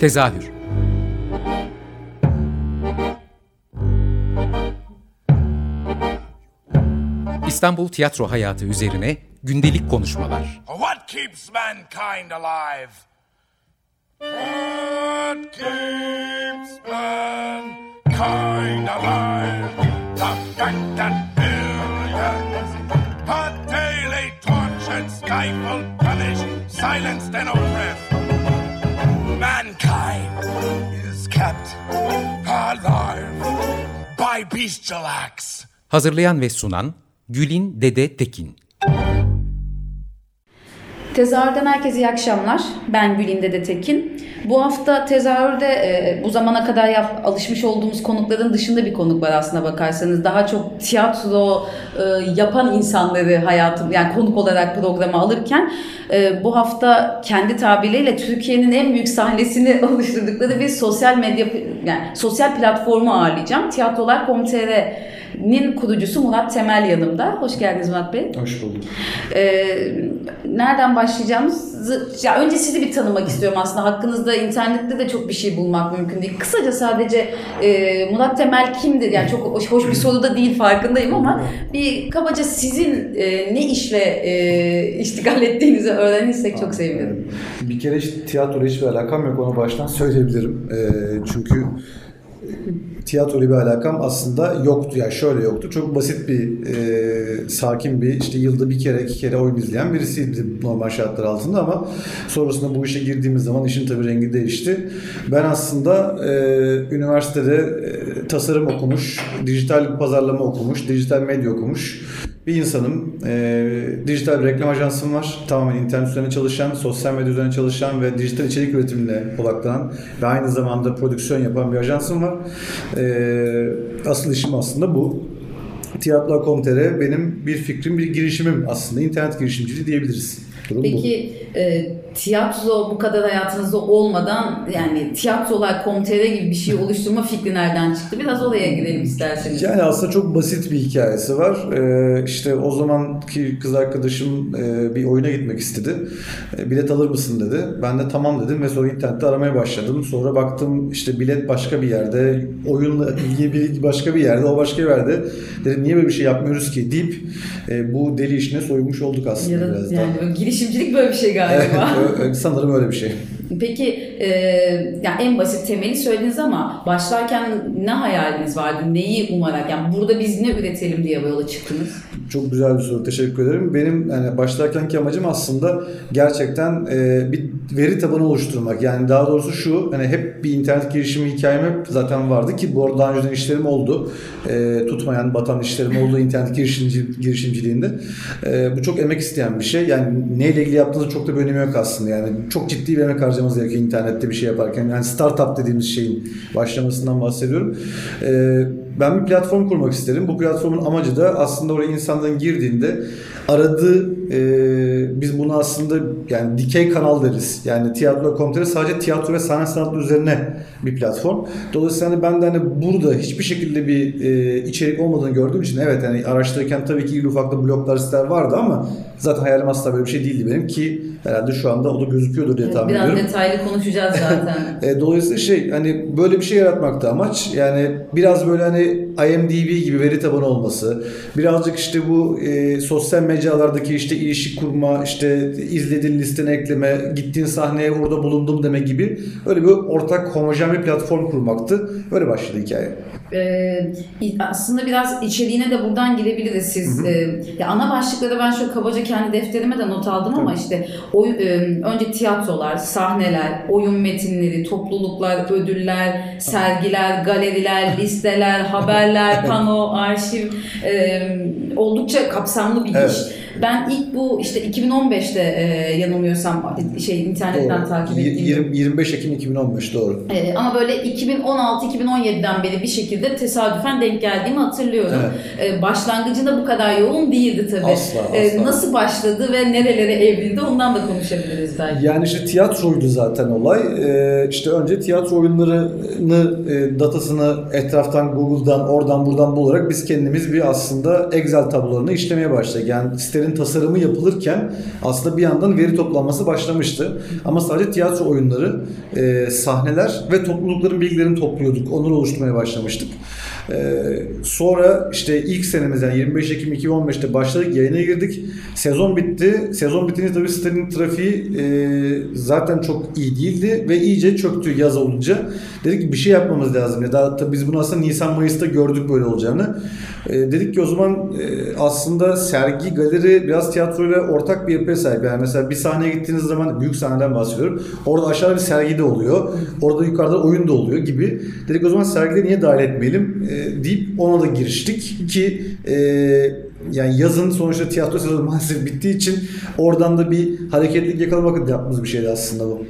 Tezahür İstanbul tiyatro hayatı üzerine gündelik konuşmalar. What keeps mankind alive? What keeps mankind alive? The that billions are daily tortured, stifled, punished, silenced, and oppressed. Mankind is kept alive by bestial. Hazırlayan ve sunan Gülin Dede Tekin. Tezahürden herkese iyi akşamlar. Ben Gülinde de Tekin. Bu hafta tezahürde e, bu zamana kadar yap, alışmış olduğumuz konukların dışında bir konuk var aslına bakarsanız. Daha çok tiyatro e, yapan insanları hayatım yani konuk olarak programa alırken e, bu hafta kendi tabirleriyle Türkiye'nin en büyük sahnesini oluşturdukları bir sosyal medya yani sosyal platformu ağırlayacağım. Tiyatrolar.com.tr'nin kurucusu Murat Temel yanımda. Hoş geldiniz Murat Bey. Hoş bulduk. Ee, nereden başlayacağımızı ya önce sizi bir tanımak istiyorum aslında hakkınızda internette de çok bir şey bulmak mümkün değil. Kısaca sadece e, Murat Temel kimdir? Yani çok hoş, hoş bir soru da değil farkındayım ama bir kabaca sizin e, ne işle e, iştigal ettiğinizi öğrenirsek çok sevinirim. Bir kere hiç tiyatroyla hiçbir alakam yok onu baştan söyleyebilirim. Ee, çünkü tiyatroyla bir alakam aslında yoktu. Yani şöyle yoktu. Çok basit bir, e, sakin bir, işte yılda bir kere iki kere oyun izleyen birisiydi normal şartlar altında ama sonrasında bu işe girdiğimiz zaman işin tabii rengi değişti. Ben aslında e, üniversitede e, tasarım okumuş, dijital pazarlama okumuş, dijital medya okumuş bir insanım. E, dijital bir reklam ajansım var. Tamamen internet üzerine çalışan, sosyal medya üzerine çalışan ve dijital içerik üretimine odaklanan ve aynı zamanda prodüksiyon yapan bir ajansım var. E, asıl işim aslında bu. Tiyatro.com.tr benim bir fikrim, bir girişimim aslında. internet girişimciliği diyebiliriz. Durum Peki e, tiyatro bu kadar hayatınızda olmadan yani tiyatrolar.com.tr gibi bir şey oluşturma fikri nereden çıktı? Biraz oraya girelim isterseniz. Yani aslında çok basit bir hikayesi var. Ee, işte o zamanki kız arkadaşım e, bir oyuna gitmek istedi. E, bilet alır mısın dedi. Ben de tamam dedim ve sonra internette aramaya başladım. Sonra baktım işte bilet başka bir yerde, oyunla ilgili başka bir yerde, o başka bir yerde. Dedim niye böyle bir şey yapmıyoruz ki deyip e, bu deli işine soyulmuş olduk aslında Ya da, biraz yani daha. girişimcilik böyle bir şey galiba. Evet, Sanırım öyle bir şey. Peki e, yani en basit temeli söylediniz ama başlarken ne hayaliniz vardı? Neyi umarak yani burada biz ne üretelim diye bu yola çıktınız? Çok güzel bir soru. Teşekkür ederim. Benim yani başlarkenki amacım aslında gerçekten e, bir veri tabanı oluşturmak. Yani daha doğrusu şu hani hep bir internet girişimi hikayem hep zaten vardı ki bu arada daha önceden işlerim oldu. E, tutmayan, batan işlerim oldu internet girişimci, girişimciliğinde. E, bu çok emek isteyen bir şey. Yani neyle ilgili yaptığınızda çok da bir önemi yok aslında. Yani çok ciddi bir emek harcamanız gerekiyor internette bir şey yaparken. Yani startup dediğimiz şeyin başlamasından bahsediyorum. E, ben bir platform kurmak isterim. Bu platformun amacı da aslında oraya insanların girdiğinde aradığı e, biz bunu aslında yani dikey kanal deriz. Yani tiyatro.com.tr sadece tiyatro ve sahne sanatı üzerine bir platform. Dolayısıyla hani ben de hani burada hiçbir şekilde bir e, içerik olmadığını gördüğüm için evet hani araştırırken tabii ki ufakta bloglar siteler vardı ama zaten hayalim asla böyle bir şey değildi benim ki herhalde şu anda o da gözüküyordur diye tahmin Biraz ediyorum. detaylı konuşacağız zaten. E, dolayısıyla şey hani böyle bir şey yaratmakta amaç yani biraz böyle hani IMDb gibi veri tabanı olması birazcık işte bu e, sosyal mecralardaki işte ilişki kurma işte izlediğin listene ekleme gittiğin sahneye orada bulundum deme gibi öyle bir ortak homojen bir platform kurmaktı. Öyle başladı hikaye. Ee, aslında biraz içeriğine de buradan girebiliriz siz. Ee, ya ana başlıkları ben şöyle kabaca kendi defterime de not aldım ama işte oy, e, önce tiyatrolar, sahneler, oyun metinleri, topluluklar, ödüller, sergiler, galeriler, listeler, haberler, pano, arşiv e, oldukça kapsamlı bir Evet. iş. Ben ilk bu işte 2015'te e, yanılmıyorsam şey internetten Doğru. takip ettiğim 20 25 Ekim 2015 doğru. ee, ama böyle 2016-2017'den beri bir şekilde tesadüfen denk geldiğimi hatırlıyorum. Ee, başlangıcında bu kadar yoğun değildi tabii. Asla, Ee, asla. nasıl başladı ve nerelere evrildi ondan da konuşabiliriz belki. Yani işte tiyatroydu zaten olay. Ee, işte önce tiyatro oyunlarını, e, datasını etraftan Google'dan, oradan buradan bularak biz kendimiz bir aslında Excel tablolarını işlemeye başladık. Yani sitenin tasarımı yapılırken aslında bir yandan veri toplanması başlamıştı. Ama sadece tiyatro oyunları, e, sahneler ve toplulukların bilgilerini topluyorduk. Onları oluşturmaya başlamıştık. Ee, sonra işte ilk senemiz yani 25 Ekim 2015'te başladık yayına girdik. Sezon bitti. Sezon bitince tabii sitenin trafiği e, zaten çok iyi değildi ve iyice çöktü yaz olunca. Dedik ki bir şey yapmamız lazım. Ya tabii biz bunu aslında Nisan Mayıs'ta gördük böyle olacağını. E, dedik ki o zaman e, aslında sergi, galeri biraz tiyatroyla ortak bir yapıya sahip. Yani mesela bir sahneye gittiğiniz zaman büyük sahneden bahsediyorum. Orada aşağıda bir sergi de oluyor. Orada yukarıda oyun da oluyor gibi. Dedik o zaman sergileri niye dahil etmeyelim e, deyip ona da giriştik ki e, yani yazın sonuçta tiyatro sezonu maalesef bittiği için oradan da bir hareketlilik yakalamak adına yaptığımız bir şeydi aslında bu.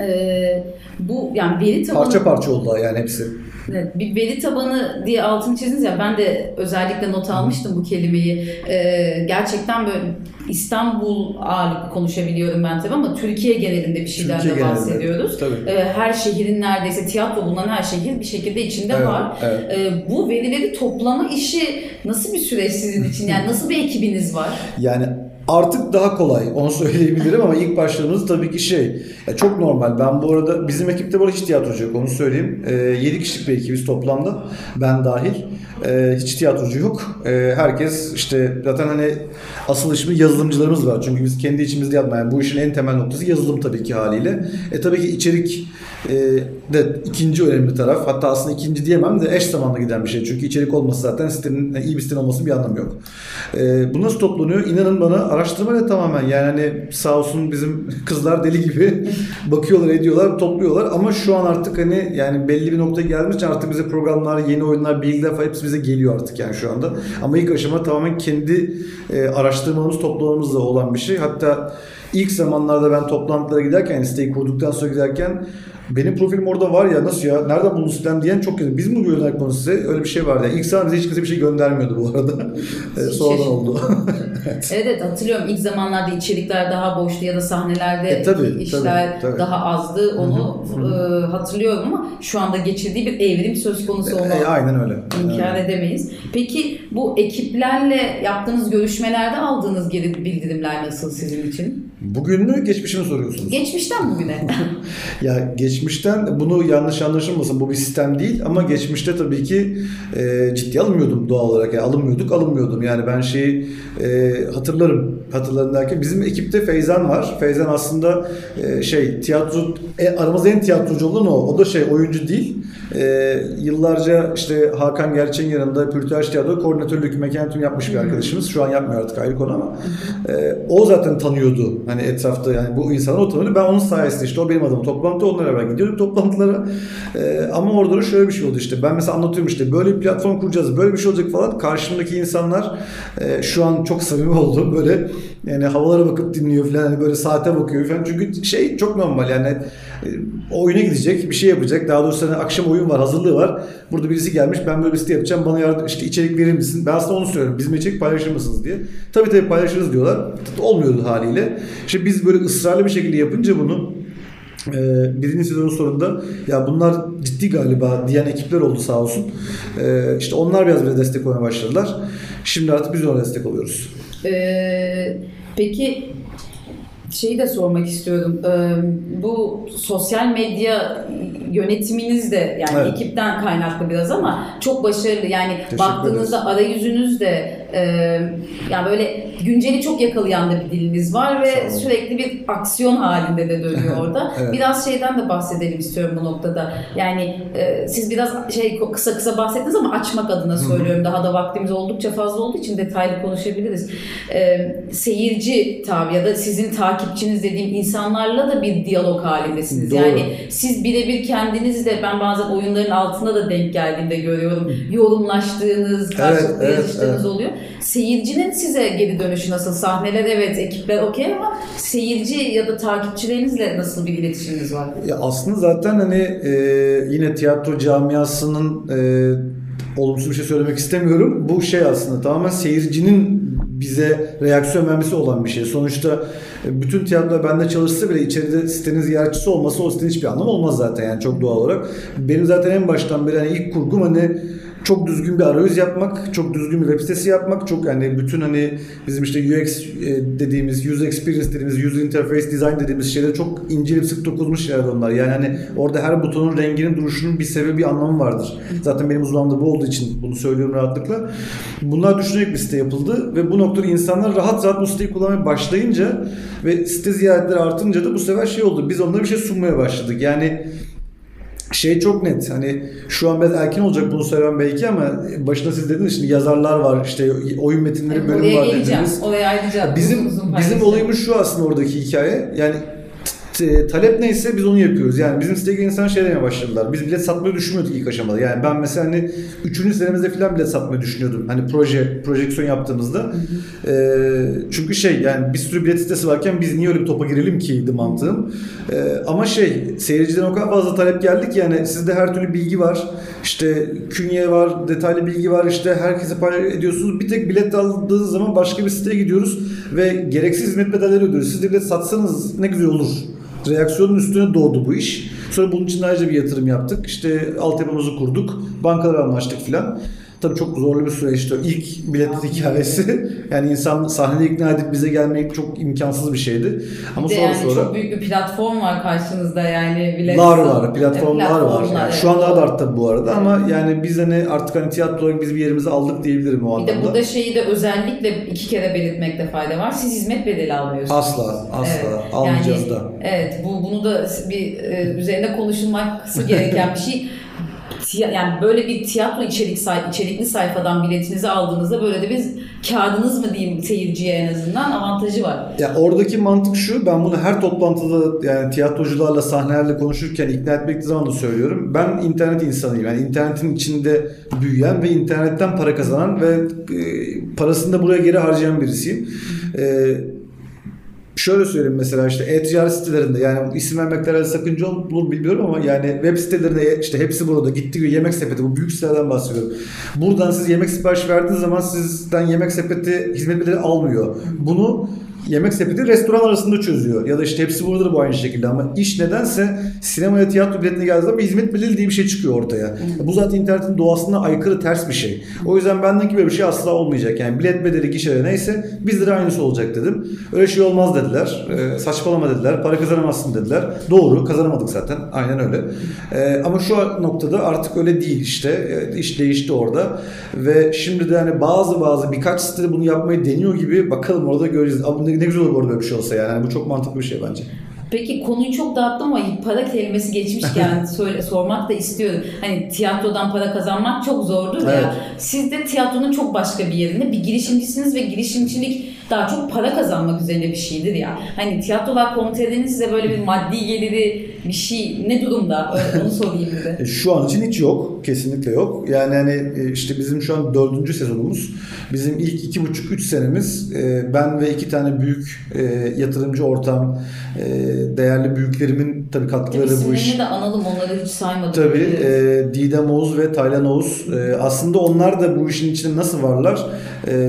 Ee, bu yani veri tabanı Parça parça oldu yani hepsi. Evet, bir veri tabanı diye altını çizdiniz ya ben de özellikle not almıştım bu kelimeyi. Ee, gerçekten böyle İstanbul ağırlıklı konuşabiliyorum ben tabii ama Türkiye genelinde bir Türkiye genelinde, bahsediyoruz. tabii. Ee, her şehrin neredeyse tiyatro bulunan her şehir bir şekilde içinde Evet, var. evet. Ee, bu verileri toplama işi nasıl bir süreç sizin için? Yani nasıl bir ekibiniz var? Yani artık daha kolay onu söyleyebilirim ama ilk başladığımız tabii ki şey ya çok normal. Ben bu arada bizim ekipte bu arada hiç tiyatrocu yok onu söyleyeyim. E, 7 kişilik bir ekibiz toplamda ben dahil. E, hiç tiyatrocu yok. E, herkes işte zaten hani asıl işimiz yazılımcılarımız var. Çünkü biz kendi içimizde yapmayan bu işin en temel noktası yazılım tabii ki haliyle. E tabii ki içerik e, de ikinci önemli taraf. Hatta aslında ikinci diyemem de eş zamanlı giden bir şey. Çünkü içerik olması zaten sitenin iyi bir sitenin olmasının bir anlamı yok. E, bu nasıl toplanıyor? İnanın bana araştırmayla tamamen? Yani hani sağ olsun bizim kızlar deli gibi bakıyorlar ediyorlar topluyorlar. Ama şu an artık hani yani belli bir noktaya gelmiş için artık bize programlar yeni oyunlar bilgiler falan hepsi bize geliyor artık yani şu anda. Ama ilk aşama tamamen kendi e, araştırmamız toplamamızla olan bir şey. Hatta ilk zamanlarda ben toplantılara giderken yani siteyi kurduktan sonra giderken benim profilim orada var ya nasıl ya nereden buldun sistem diyen çok kötü. Biz mi gönderdik bunu size? Öyle bir şey vardı. Yani ilk zaman bize hiç kimse bir şey göndermiyordu bu arada. E, Sonradan oldu. Evet evet hatırlıyorum ilk zamanlarda içerikler daha boştu ya da sahnelerde E, tabii, işler tabii, tabii. daha azdı onu e, hatırlıyorum ama şu anda geçirdiği bir evrim söz konusu onu E, aynen öyle. inkar Evet. edemeyiz. Peki bu ekiplerle yaptığınız görüşmelerde aldığınız geri bildirimler nasıl sizin için? Bugün mü geçmişi mi soruyorsunuz? Geçmişten bugüne. Ya geçmişten bunu yanlış anlaşılmasın bu bir sistem değil ama geçmişte tabii ki e, ciddiye alınmıyordum doğal olarak. Yani alınmıyorduk alınmıyordum. Yani ben şeyi e, hatırlarım. Hatırlarım derken bizim ekipte Feyzan var. Feyzan aslında e, şey tiyatro e, aramızda en tiyatrocu olan o. O da şey oyuncu değil. E, yıllarca işte Hakan Gerçek'in yanında Pürtüaş Tiyatro koordinatörlük mekanitüm yapmış bir arkadaşımız. Şu an yapmıyor artık ayrı konu ama e, o zaten tanıyordu. Hani etrafta yani bu insanı o tanıyordu. Ben onun sayesinde işte o benim adamım. Toplantı onlara beraber gidiyorduk toplantılara. E, ama orada da şöyle bir şey oldu işte. Ben mesela anlatıyorum işte böyle bir platform kuracağız. Böyle bir şey olacak falan. Karşımdaki insanlar e, şu an çok samimi oldu. Böyle yani havalara bakıp dinliyor falan. Hani böyle saate bakıyor falan. Çünkü şey çok normal yani oyuna gidecek bir şey yapacak. Daha doğrusu hani akşam oyun var hazırlığı var. Burada birisi gelmiş ben böyle bir site yapacağım. Bana yardım işte içerik verir misin? Ben aslında onu söylüyorum. Bizim içerik paylaşır mısınız diye. Tabii tabii paylaşırız diyorlar. Olmuyordu haliyle. İşte biz böyle ısrarlı bir şekilde yapınca bunu e, birinci sezonun sonunda ya bunlar ciddi galiba diyen ekipler oldu sağ olsun. E, işte onlar biraz bize destek olmaya başladılar. Şimdi artık biz ona destek oluyoruz. Ee, peki şeyi de sormak istiyorum. Bu sosyal medya yönetiminiz de yani Evet. ekipten kaynaklı biraz ama çok başarılı. Yani Teşekkür baktığınızda arayüzünüz de e, yani böyle günceli çok yakalayan da bir diliniz var ve sürekli bir aksiyon halinde de dönüyor orada. Evet. Biraz şeyden de bahsedelim istiyorum bu noktada. Yani e, siz biraz şey kısa kısa bahsettiniz ama açmak adına söylüyorum. Daha da vaktimiz oldukça fazla olduğu için detaylı konuşabiliriz. E, seyirci tabi ya da sizin takipçiniz dediğim insanlarla da bir diyalog halindesiniz. Doğru. Yani siz birebir kendinizle ben bazen oyunların altında da denk geldiğimde görüyorum. Yorumlaştığınız, karşılıklı evet, yazıştığınız evet. oluyor. Seyircinin size geri dönüşü nasıl? Sahneler evet, ekipler okey ama seyirci ya da takipçilerinizle nasıl bir iletişiminiz var? Ya aslında zaten hani e, yine tiyatro camiasının e, olumsuz bir şey söylemek istemiyorum. Bu şey aslında tamamen seyircinin bize reaksiyon vermesi olan bir şey. Sonuçta e, bütün tiyatrolar bende çalışsa bile içeride sitenin ziyaretçisi olmasa o sitenin hiçbir anlamı olmaz zaten yani çok doğal olarak. Benim zaten en baştan beri hani ilk kurgum hani çok düzgün bir arayüz yapmak, çok düzgün bir web sitesi yapmak, çok hani bütün hani bizim işte UX e, dediğimiz, user experience dediğimiz, user interface design dediğimiz şeyler çok incelip sık dokunmuş şeyler onlar. Yani hani orada her butonun renginin duruşunun bir sebebi, bir anlamı vardır. Zaten benim uzmanlığım da bu olduğu için bunu söylüyorum rahatlıkla. Bunlar düşünerek bir site yapıldı ve bu noktada insanlar rahat rahat bu siteyi kullanmaya başlayınca ve site ziyaretleri artınca da bu sefer şey oldu. Biz onlara bir şey sunmaya başladık. Yani şey çok net. Hani şu an biraz erken olacak bunu söylemem belki ama başında siz dediniz şimdi yazarlar var işte oyun metinleri bölümü Oraya var dediniz. Oraya ayrıca Bizim uzun bizim olayımız şu aslında oradaki hikaye. Yani t- t- talep neyse biz onu yapıyoruz. Yani bizim siteye insanlar şey demeye başladılar. Biz bilet satmayı düşünmüyorduk ilk aşamada. Yani ben mesela hani 3. senemizde falan bilet satmayı düşünüyordum. Hani proje, projeksiyon yaptığımızda. Ee, çünkü şey yani bir sürü bilet sitesi varken biz niye öyle bir topa girelim ki mantığım. Ee, ama şey seyirciden o kadar fazla talep geldi ki yani sizde her türlü bilgi var. İşte künye var, detaylı bilgi var. İşte herkese paylaş ediyorsunuz. Bir tek bilet aldığınız zaman başka bir siteye gidiyoruz ve gereksiz hizmet bedelleri ödüyoruz. Siz de bilet satsanız ne güzel olur. Reaksiyonun üstüne doğdu bu iş. Sonra bunun için ayrıca bir yatırım yaptık. İşte altyapımızı kurduk. Bankalara anlaştık filan. Tabii çok zorlu bir süreçti. İlk bilet hikayesi. Yani insan sahnede ikna edip bize gelmek çok imkansız bir şeydi. Ama Bir sonra yani sonra çok büyük bir platform var karşınızda yani bilet var var, platformlar var. Platformlar, Yani evet. şu an daha da arttı bu arada ama yani biz hani artık hani tiyatro olarak biz bir yerimizi aldık diyebilirim o Bir de anlamda. burada şeyi de özellikle iki kere belirtmekte fayda var. Siz hizmet bedeli almıyorsunuz. Asla, asla. Evet. Almayacağız yani, da. Evet, bu bunu da bir e, üzerine konuşulması gereken bir şey. Yani böyle bir tiyatro içerik içerikli sayfadan biletinizi aldığınızda böyle de bir kağıdınız mı diyeyim seyirciye en azından avantajı var. Ya oradaki mantık şu, ben bunu her toplantıda yani tiyatrocularla, sahnelerle konuşurken ikna etmek zaman da söylüyorum. Ben internet insanıyım. Yani internetin içinde büyüyen ve internetten para kazanan ve e, parasını da buraya geri harcayan birisiyim. E, Şöyle söyleyeyim mesela işte e-ticaret sitelerinde yani isim vermekte herhalde sakınca olur bilmiyorum ama yani web sitelerinde işte hepsi burada gitti gibi yemek sepeti bu büyük sitelerden bahsediyorum. Buradan siz yemek sipariş verdiğiniz zaman sizden yemek sepeti hizmetleri almıyor. Bunu yemek sepeti restoran arasında çözüyor. Ya da işte hepsi burada da bu aynı şekilde ama iş nedense sinemaya tiyatro biletine geldiği zaman bir hizmet bedeli diye bir şey çıkıyor ortaya. Bu zaten internetin doğasına aykırı ters bir şey. O yüzden benden gibi bir şey asla olmayacak. Yani bilet bedeli gişede neyse bizlere aynısı olacak dedim. Öyle şey olmaz dediler. Ee, saçmalama dediler. Para kazanamazsın dediler. Doğru kazanamadık zaten. Aynen öyle. Ee, ama şu noktada artık öyle değil işte. Ee, iş değişti orada. Ve şimdi de hani bazı bazı birkaç sitede bunu yapmayı deniyor gibi bakalım orada göreceğiz. Abi ne, ne güzel olur orada böyle bir şey olsa yani. Yani Bu çok mantıklı bir şey bence. Peki konuyu çok dağıttım ama para kelimesi geçmişken söyle sormak da istiyorum. Hani tiyatrodan para kazanmak çok zordur Evet. ya. Siz de tiyatronun çok başka bir yerinde bir girişimcisiniz ve girişimcilik daha çok para kazanmak üzerine bir şeydir ya. Hani tiyatrolar komitelerin size böyle bir maddi geliri bir şey ne durumda? Onu sorayım de. E, Şu an için hiç yok. Kesinlikle yok. Yani hani e, işte bizim şu an dördüncü sezonumuz. Bizim ilk iki buçuk üç senemiz e, ben ve iki tane büyük yatırımcı ortam, değerli büyüklerimin tabii katkıları bu iş. de analım onları hiç saymadım. Tabii Didem Oğuz ve Taylan Oğuz aslında onlar da bu işin içinde nasıl varlar?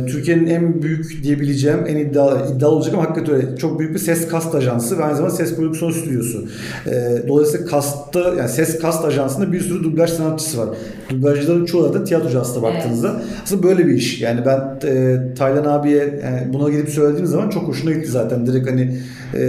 Türkiye'nin en büyük diyebileceğim en iddialı, iddialı olacak ama hakikaten öyle. Çok büyük bir ses kast ajansı ve aynı zamanda ses prodüksiyon stüdyosu. E, dolayısıyla kastta yani ses kast ajansında bir sürü dublaj sanatçısı var. Dublajcıların çoğu da tiyatrocu aslında Evet. baktığınızda. Aslında böyle bir iş. Yani ben e, Taylan abiye yani buna gidip söylediğim zaman çok hoşuna gitti zaten. Direkt hani e,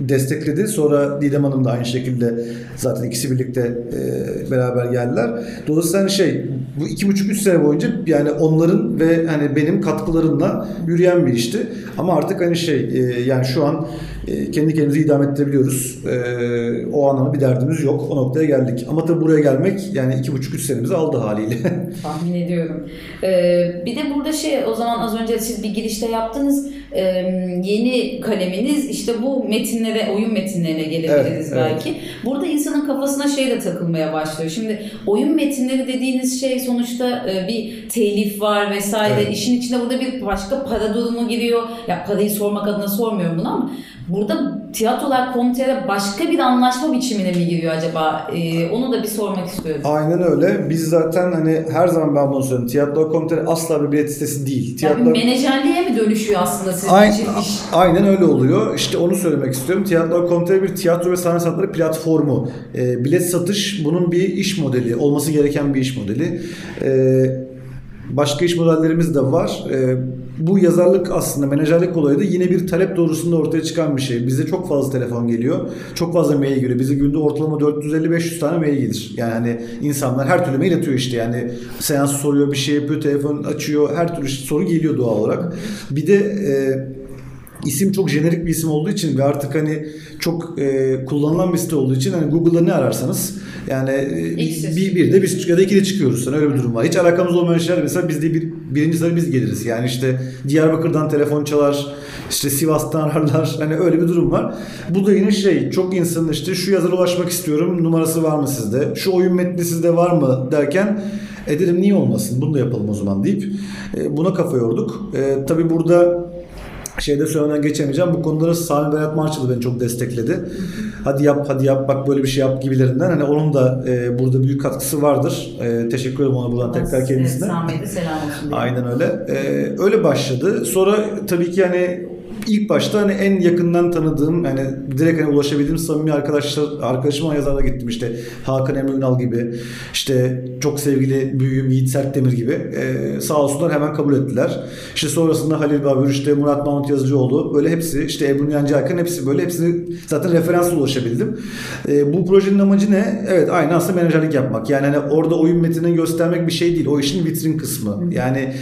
destekledi. Sonra Didem Hanım da aynı şekilde zaten ikisi birlikte e, beraber geldiler. Dolayısıyla hani şey bu iki buçuk üç sene boyunca yani onların ve hani benim katkılarımla yürüyen bir işti. Ama artık hani şey e, yani şu an e, kendi kendimizi idame ettirebiliyoruz. E, o anlamda bir derdimiz yok. O noktaya geldik. Ama tabii buraya gelmek yani iki buçuk üç senemizi aldı haliyle. Tahmin ediyorum. Ee, bir de burada şey o zaman az önce siz bir girişte yaptınız. Ee, yeni kaleminiz işte bu metinlere, oyun metinlerine gelebiliriz Evet, belki. Burada insanın kafasına şey de takılmaya başlıyor. Şimdi oyun metinleri dediğiniz şey sonuçta e, bir telif var vesaire. Evet. İşin içine burada bir başka para durumu giriyor. Ya parayı sormak adına sormuyorum bunu ama burada tiyatrolar komiteye başka bir anlaşma biçimine mi giriyor acaba? Ee, onu da bir sormak istiyorum. Aynen öyle. Biz zaten hani her zaman ben bunu söylüyorum. Tiyatro komiteri asla bir bilet sitesi değil. Yani Tiyatro... bir menajerliğe mi dönüşüyor aslında sizin Aynen, için iş? aynen öyle oluyor. İşte onu söylemek istiyorum. Tiyatro Komiteri bir tiyatro ve sahne sanatları platformu. Ee, bilet satış bunun bir iş modeli. Olması gereken bir iş modeli. Ee, başka iş modellerimiz de var. Ee, bu yazarlık aslında menajerlik olayı da yine bir talep doğrusunda ortaya çıkan bir şey. Bize çok fazla telefon geliyor. Çok fazla mail geliyor. Bize günde ortalama 450-500 tane mail gelir. Yani insanlar her türlü mail atıyor işte. Yani seans soruyor, bir şey yapıyor, telefon açıyor. Her türlü soru geliyor doğal olarak. Bir de e, isim çok jenerik bir isim olduğu için ve artık hani çok e, kullanılan bir site olduğu için hani Google'da ne ararsanız yani e, bir, bir de biz ya da iki de çıkıyoruz. Yani öyle bir durum var. Hiç alakamız olmayan şeyler mesela biz de bir, birinci sırada biz geliriz. Yani işte Diyarbakır'dan telefon çalar, işte Sivas'tan ararlar. Hani öyle bir durum var. Bu da yine şey çok insanın işte şu yazara ulaşmak istiyorum numarası var mı sizde? Şu oyun metni sizde var mı derken e dedim niye olmasın bunu da yapalım o zaman deyip e, buna kafa yorduk. E, tabii burada şeyde söylemeden geçemeyeceğim. Bu konuda da Sami Berat Marçalı beni çok destekledi. Hadi yap, hadi yap, bak böyle bir şey yap gibilerinden. Hani onun da e, burada büyük katkısı vardır. E, teşekkür ederim ona buradan tekrar kendisine. Sami'ye selam olsun. Aynen öyle. Ee, öyle başladı. Sonra tabii ki hani ilk başta hani en yakından tanıdığım yani direkt hani ulaşabildiğim samimi arkadaşlar arkadaşıma yazarla gittim işte Hakan Emre Ünal gibi işte çok sevgili büyüğüm Yiğit Sertdemir gibi Ee, sağ olsunlar hemen kabul ettiler. İşte sonrasında Halil Babür işte Murat Mahmut Yazıcıoğlu böyle hepsi işte Ebru Yancı Akın hepsi böyle hepsini zaten referansla ulaşabildim. Ee, bu projenin amacı ne? Evet aynı aslında menajerlik yapmak. Yani hani orada oyun metinini göstermek bir şey değil. O işin vitrin kısmı. Yani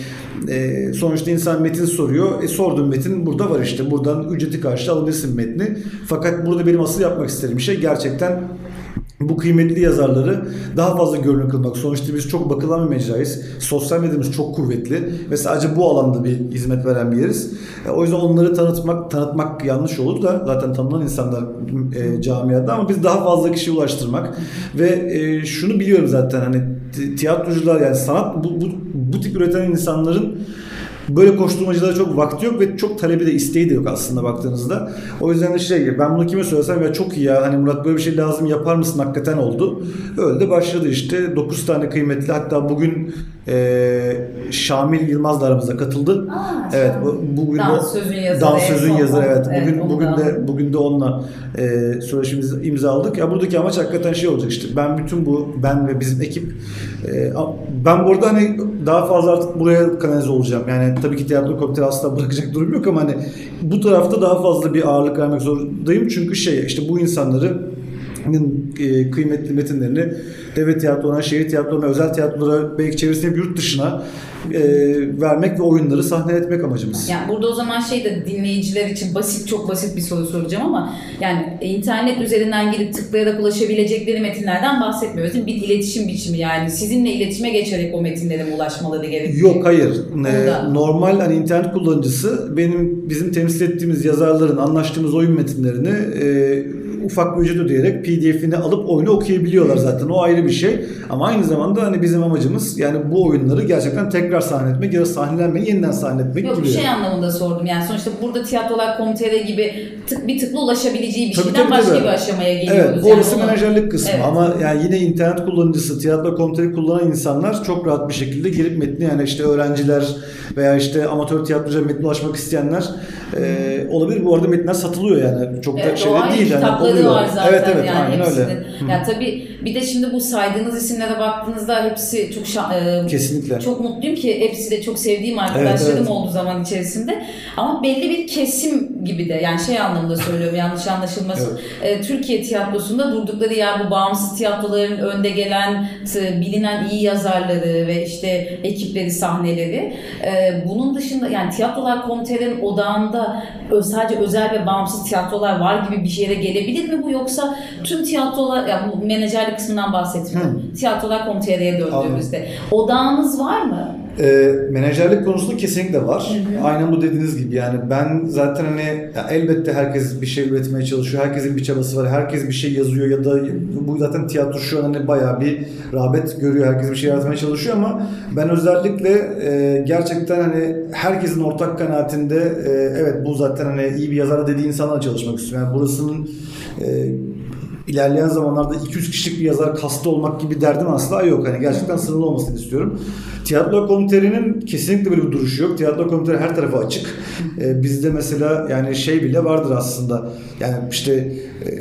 e, sonuçta insan metin soruyor. E, sorduğun metin burada var işte. Buradan ücreti karşı alabilirsin metni. Fakat burada benim asıl yapmak istediğim şey gerçekten bu kıymetli yazarları daha fazla görünür kılmak. Sonuçta biz çok bakılan bir mecrayız. Sosyal medyamız çok kuvvetli ve sadece bu alanda bir hizmet veren bir yeriz. E, o yüzden onları tanıtmak tanıtmak yanlış olur da zaten tanınan insanlar e, camiada ama biz daha fazla kişiye ulaştırmak ve e, şunu biliyorum zaten hani ti- tiyatrocular yani sanat bu, bu, bu tip üreten insanların Böyle koşturmacılara çok vakti yok ve çok talebi de isteği de yok aslında baktığınızda. O yüzden de şey ben bunu kime söylesem ya çok iyi ya hani Murat böyle bir şey lazım yapar mısın hakikaten oldu. Öyle de başladı işte 9 tane kıymetli hatta bugün e, Şamil Yılmaz da aramıza katıldı. Aa, evet bu, bugün Dans o- sözün yazarı Dans en sözün son. yazarı evet. Evet, Bugün bugün da- de bugün de onunla e, söyleşimizi imzaladık. Ya buradaki amaç hakikaten şey olacak işte. Ben bütün bu ben ve bizim ekip e, ben burada hani daha fazla artık buraya kanalize olacağım. Yani tabii ki tiyatro komiteri asla bırakacak durum yok ama hani bu tarafta daha fazla bir ağırlık vermek zorundayım. Çünkü şey işte bu insanları kıymetli metinlerini devlet tiyatrolarına, şehir tiyatrolarına, özel tiyatrolara belki çevresine bir yurt dışına e, vermek ve oyunları sahneletmek amacımız. Yani burada o zaman şey de dinleyiciler için basit çok basit bir soru soracağım ama yani internet üzerinden girip tıklayarak ulaşabilecekleri metinlerden bahsetmiyoruz. değil mi? Bir iletişim biçimi yani sizinle iletişime geçerek o metinlere mi ulaşmaları gerekiyor? Yok hayır. Ee, Onda. normal hani internet kullanıcısı benim bizim temsil ettiğimiz yazarların anlaştığımız oyun metinlerini e, ufak bir ücret ödeyerek PDF'ini alıp oyunu okuyabiliyorlar zaten. O ayrı bir şey. Ama aynı zamanda hani bizim amacımız yani bu oyunları gerçekten tekrar sahneletmek ya da sahnelenmeyi yeniden sahneletmek Yok gibi. bir şey anlamında sordum yani sonuçta burada tiyatrolar komiteri gibi tık bir tıkla ulaşabileceği bir Tabii, şeyden tabii, başka tabii. bir aşamaya geliyoruz. Evet, yani orası onu- menajerlik kısmı Evet. ama yani yine internet kullanıcısı, tiyatro komiteri kullanan insanlar çok rahat bir şekilde girip metni yani işte öğrenciler veya işte amatör tiyatrocuya metne ulaşmak isteyenler e, olabilir. Bu arada metinler satılıyor yani çok da Evet, şey o de ayrı değil. Yani oluyor. var zaten evet evet yani hepsinin. öyle. Hı. Ya tabii Bir de şimdi bu saydığınız isimlere baktığınızda hepsi çok şa- e, Kesinlikle. çok mutluyum ki hepsi de çok sevdiğim arkadaşlarım Evet, evet. oldu zaman içerisinde. Ama belli bir kesim gibi de yani şey anlamda söylüyorum yanlış anlaşılmasın. E, Türkiye tiyatrosunda durdukları yer bu bağımsız tiyatroların önde gelen t- bilinen iyi yazarları ve işte ekipleri, sahneleri. E, bunun dışında yani tiyatrolar komitelerinin odağında sadece özel ve bağımsız tiyatrolar var gibi bir yere gelebilir mi bu yoksa tüm tiyatrolar yani bu menajerlik kısmından bahsetmiyorum. Tiyatrolar komiteye döndüğümüzde odağınız var mı? E, menajerlik konusunda kesinlikle var. Aynen bu dediğiniz gibi yani ben zaten hani ya elbette herkes bir şey üretmeye çalışıyor. Herkesin bir çabası var. Herkes bir şey yazıyor ya da bu zaten tiyatro şu an hani bayağı bir rağbet görüyor. Herkes bir şey yaratmaya çalışıyor ama ben özellikle e, gerçekten hani herkesin ortak kanaatinde e, evet bu zaten hani iyi bir yazar dediği insanlarla çalışmak istiyorum. Yani burasının e, ilerleyen zamanlarda 200 kişilik bir yazar kastı olmak gibi derdim asla yok. Hani gerçekten sınırlı olmasını istiyorum. Tiyatro komiterinin kesinlikle böyle bir duruşu yok. Tiyatro komiteri her tarafa açık. Ee, bizde mesela yani şey bile vardır aslında. Yani işte e,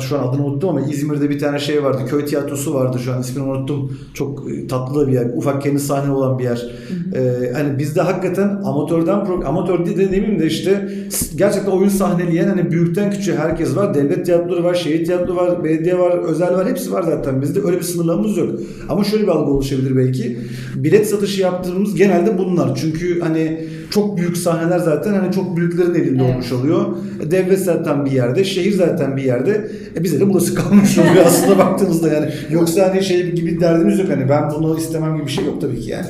şu an adını unuttum ama İzmir'de bir tane şey vardı. Köy tiyatrosu vardı şu an ismini unuttum. Çok e, tatlı da bir yer. Ufak kendi sahne olan bir yer. Ee, hani bizde hakikaten amatörden pro- amatör de demeyeyim de işte gerçekten oyun sahneleyen hani büyükten küçüğe herkes var. Devlet tiyatroları var, şehir tiyatro var, belediye var, özel var. Hepsi var zaten. Bizde öyle bir sınırlamamız yok. Ama şöyle bir algı oluşabilir belki. Bilet satışı yaptığımız genelde bunlar. Çünkü hani çok büyük sahneler zaten hani çok büyüklerin elinde Evet. olmuş oluyor. E, Devlet zaten bir yerde, şehir zaten bir yerde. E bize de burası kalmış oluyor aslında baktığımızda yani. Yoksa hani şey gibi derdimiz yok hani ben bunu istemem gibi bir şey yok tabii ki yani.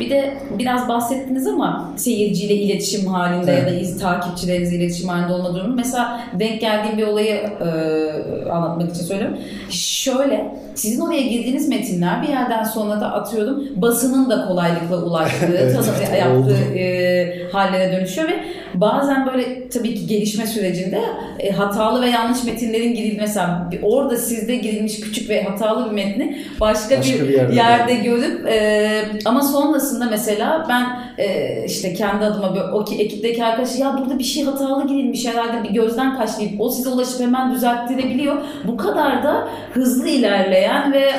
Bir de biraz bahsettiniz ama seyirciyle iletişim halinde ya da Evet. iz, takipçilerinizle iletişim halinde olma durumu. Mesela denk geldiğim bir olayı e, anlatmak için söylüyorum. Şöyle, sizin oraya girdiğiniz metinler bir yerden sonra da atıyorum basının da kolaylıkla ulaştığı, Evet, tanı- oldu. yaptığı e, hallere dönüşüyor ve bazen böyle tabii ki gelişme sürecinde e, hatalı ve yanlış metinlerin girilmesi orada sizde girilmiş küçük ve hatalı bir metni başka, Başka bir, bir yerde. yerde görüp e, ama sonrasında mesela ben e, işte kendi adıma böyle, o ki, ekipteki arkadaşı ya burada bir şey hatalı girilmiş herhalde bir gözden kaç deyip o size ulaşıp hemen düzelttirebiliyor. Bu kadar da hızlı ilerleyen ve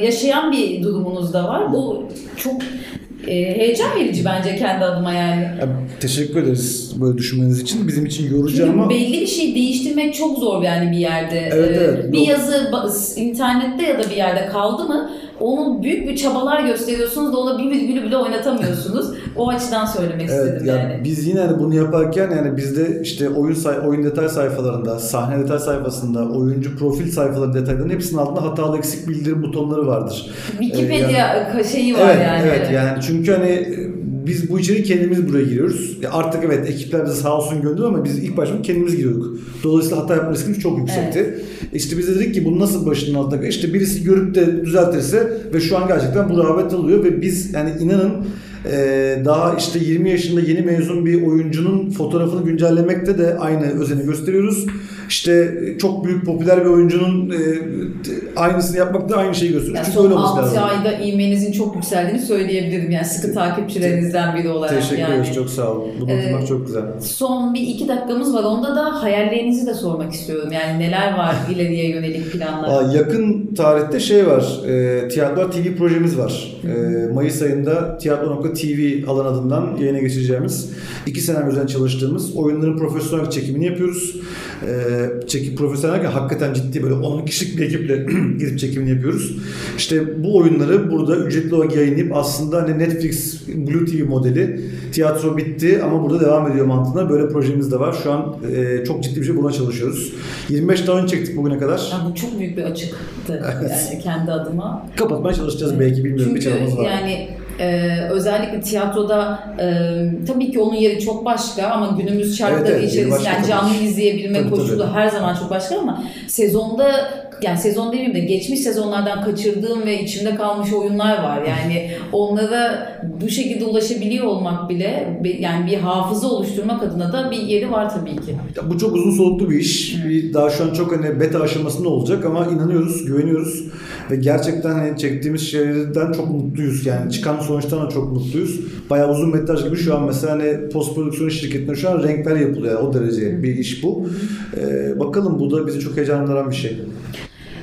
e, yaşayan bir durumunuz da var. Bu çok e, heyecan verici bence kendi adıma yani. Ya, teşekkür ederiz böyle düşünmeniz için. Bizim için yorucu Çünkü ama belli bir şey değiştirmek çok zor yani bir yerde. Evet, Ee, evet. bir Yok. yazı internette ya da bir yerde kaldı mı onun büyük bir çabalar gösteriyorsunuz da ona bir virgülü bile oynatamıyorsunuz. o açıdan söylemek Evet, istedim yani yani. biz yine hani bunu yaparken yani bizde işte oyun say oyun detay sayfalarında, sahne detay sayfasında, oyuncu profil sayfaları detaylarının hepsinin altında hatalı eksik bildirim butonları vardır. Wikipedia Ee, şeyi var evet, yani. evet yani çünkü hani e, biz bu içeri kendimiz buraya giriyoruz. Ya artık evet ekipler bize sağ olsun gönderiyor ama biz ilk başta kendimiz giriyorduk. Dolayısıyla hata yapma riskimiz çok yüksekti. İşte biz de dedik ki bunu nasıl başının altına işte birisi görüp de düzeltirse ve şu an gerçekten bu rağbet alıyor ve biz yani inanın e, daha işte 20 yaşında yeni mezun bir oyuncunun fotoğrafını güncellemekte de aynı özeni gösteriyoruz. İşte e, çok büyük popüler bir oyuncunun e, aynısını yapmakta aynı şeyi gösteriyoruz. Yani Çünkü son öyle olması 6 lazım. ayda ivmenizin çok yükseldiğini söyleyebilirim. Yani sıkı takipçilerinizden biri olarak. Teşekkür yani. ederiz. Çok sağ olun. Bunu Ee, duymak çok güzel. Son bir iki dakikamız var. Onda da hayallerinizi de sormak istiyorum. Yani neler var ileriye yönelik planlar? Aa, yakın tarihte şey var. E, Tiyatro TV projemiz var. E, Mayıs ayında Tiyatro.tv alan adından yayına geçireceğimiz iki sene özen çalıştığımız oyunların profesyonel çekimini yapıyoruz. E, çekim profesyonel derken hakikaten ciddi böyle 10 kişilik bir ekiple gidip çekimini yapıyoruz. İşte bu oyunları burada ücretli olarak yayınlayıp aslında hani Netflix Blue TV modeli tiyatro bitti ama burada devam ediyor mantığında böyle projemiz de var. Şu an e, çok ciddi bir şey buna çalışıyoruz. 25 tane oyun çektik bugüne kadar. Ya bu çok büyük bir açıktı yani kendi adıma. Kapatmaya çalışacağız belki bilmiyorum bir Çünkü çabamız var. yani e, özellikle tiyatroda e, tabii ki onun yeri çok başka ama günümüz şartları Evet, evet, içerisinde yani canlı izleyebilme Tabii, koşulu tabii. her zaman çok başka ama sezonda yani sezon demeyeyim de geçmiş sezonlardan kaçırdığım ve içimde kalmış oyunlar var. Yani onlara bu şekilde ulaşabiliyor olmak bile yani bir hafıza oluşturmak adına da bir yeri var tabii ki. Ya bu çok uzun soluklu bir iş. Bir, daha şu an çok hani beta aşamasında olacak ama inanıyoruz, güveniyoruz ve gerçekten hani çektiğimiz şeylerden çok mutluyuz. Yani çıkan sonuçtan da çok mutluyuz. Bayağı uzun metraj gibi şu an mesela hani post prodüksiyon şirketinde şu an renkler yapılıyor. Yani o derece bir iş bu. Ee, bakalım bu da bizi çok heyecanlandıran bir şey.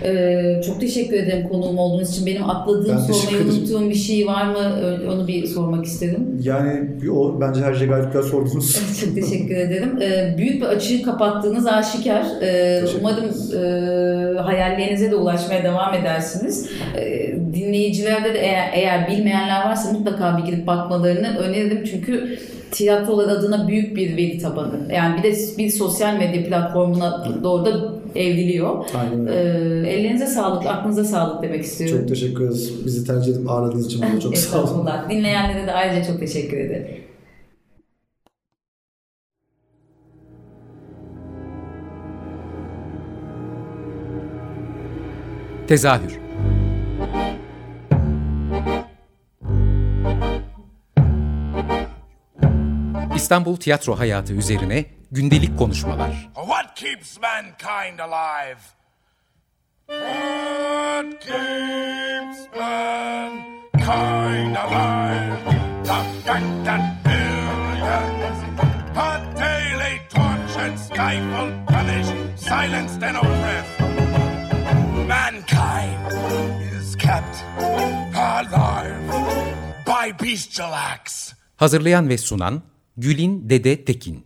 Ee, çok teşekkür ederim konuğum olduğunuz için. Benim atladığım, Ben sormayı unuttuğum bir şey var mı? Onu bir sormak istedim. Yani o bence her şey gayet güzel sordunuz. Çok teşekkür ederim. Ee, büyük bir açığı kapattığınız aşikar. Ee, umarım e, hayallerinize de ulaşmaya devam edersiniz. Ee, dinleyicilerde de eğer, eğer bilmeyenler varsa mutlaka bir girip bakmalarını öneririm. Çünkü tiyatrolar adına büyük bir veri tabanı. Yani bir de bir sosyal medya platformuna doğru da evriliyor. Aynen Ee, ellerinize sağlık, aklınıza sağlık demek istiyorum. Çok teşekkür ederiz. Bizi tercih edip ağırladığınız için bana çok sağ olun. Dinleyenlere de ayrıca çok teşekkür ederim. Tezahür İstanbul tiyatro hayatı üzerine gündelik konuşmalar. What keeps mankind alive? What keeps mankind alive? The fact that billions are daily tortured, stifled, punished, silenced, and oppressed. Mankind is kept alive by bestial acts. Hazırlayan ve sunan Gülin Dede Tekin.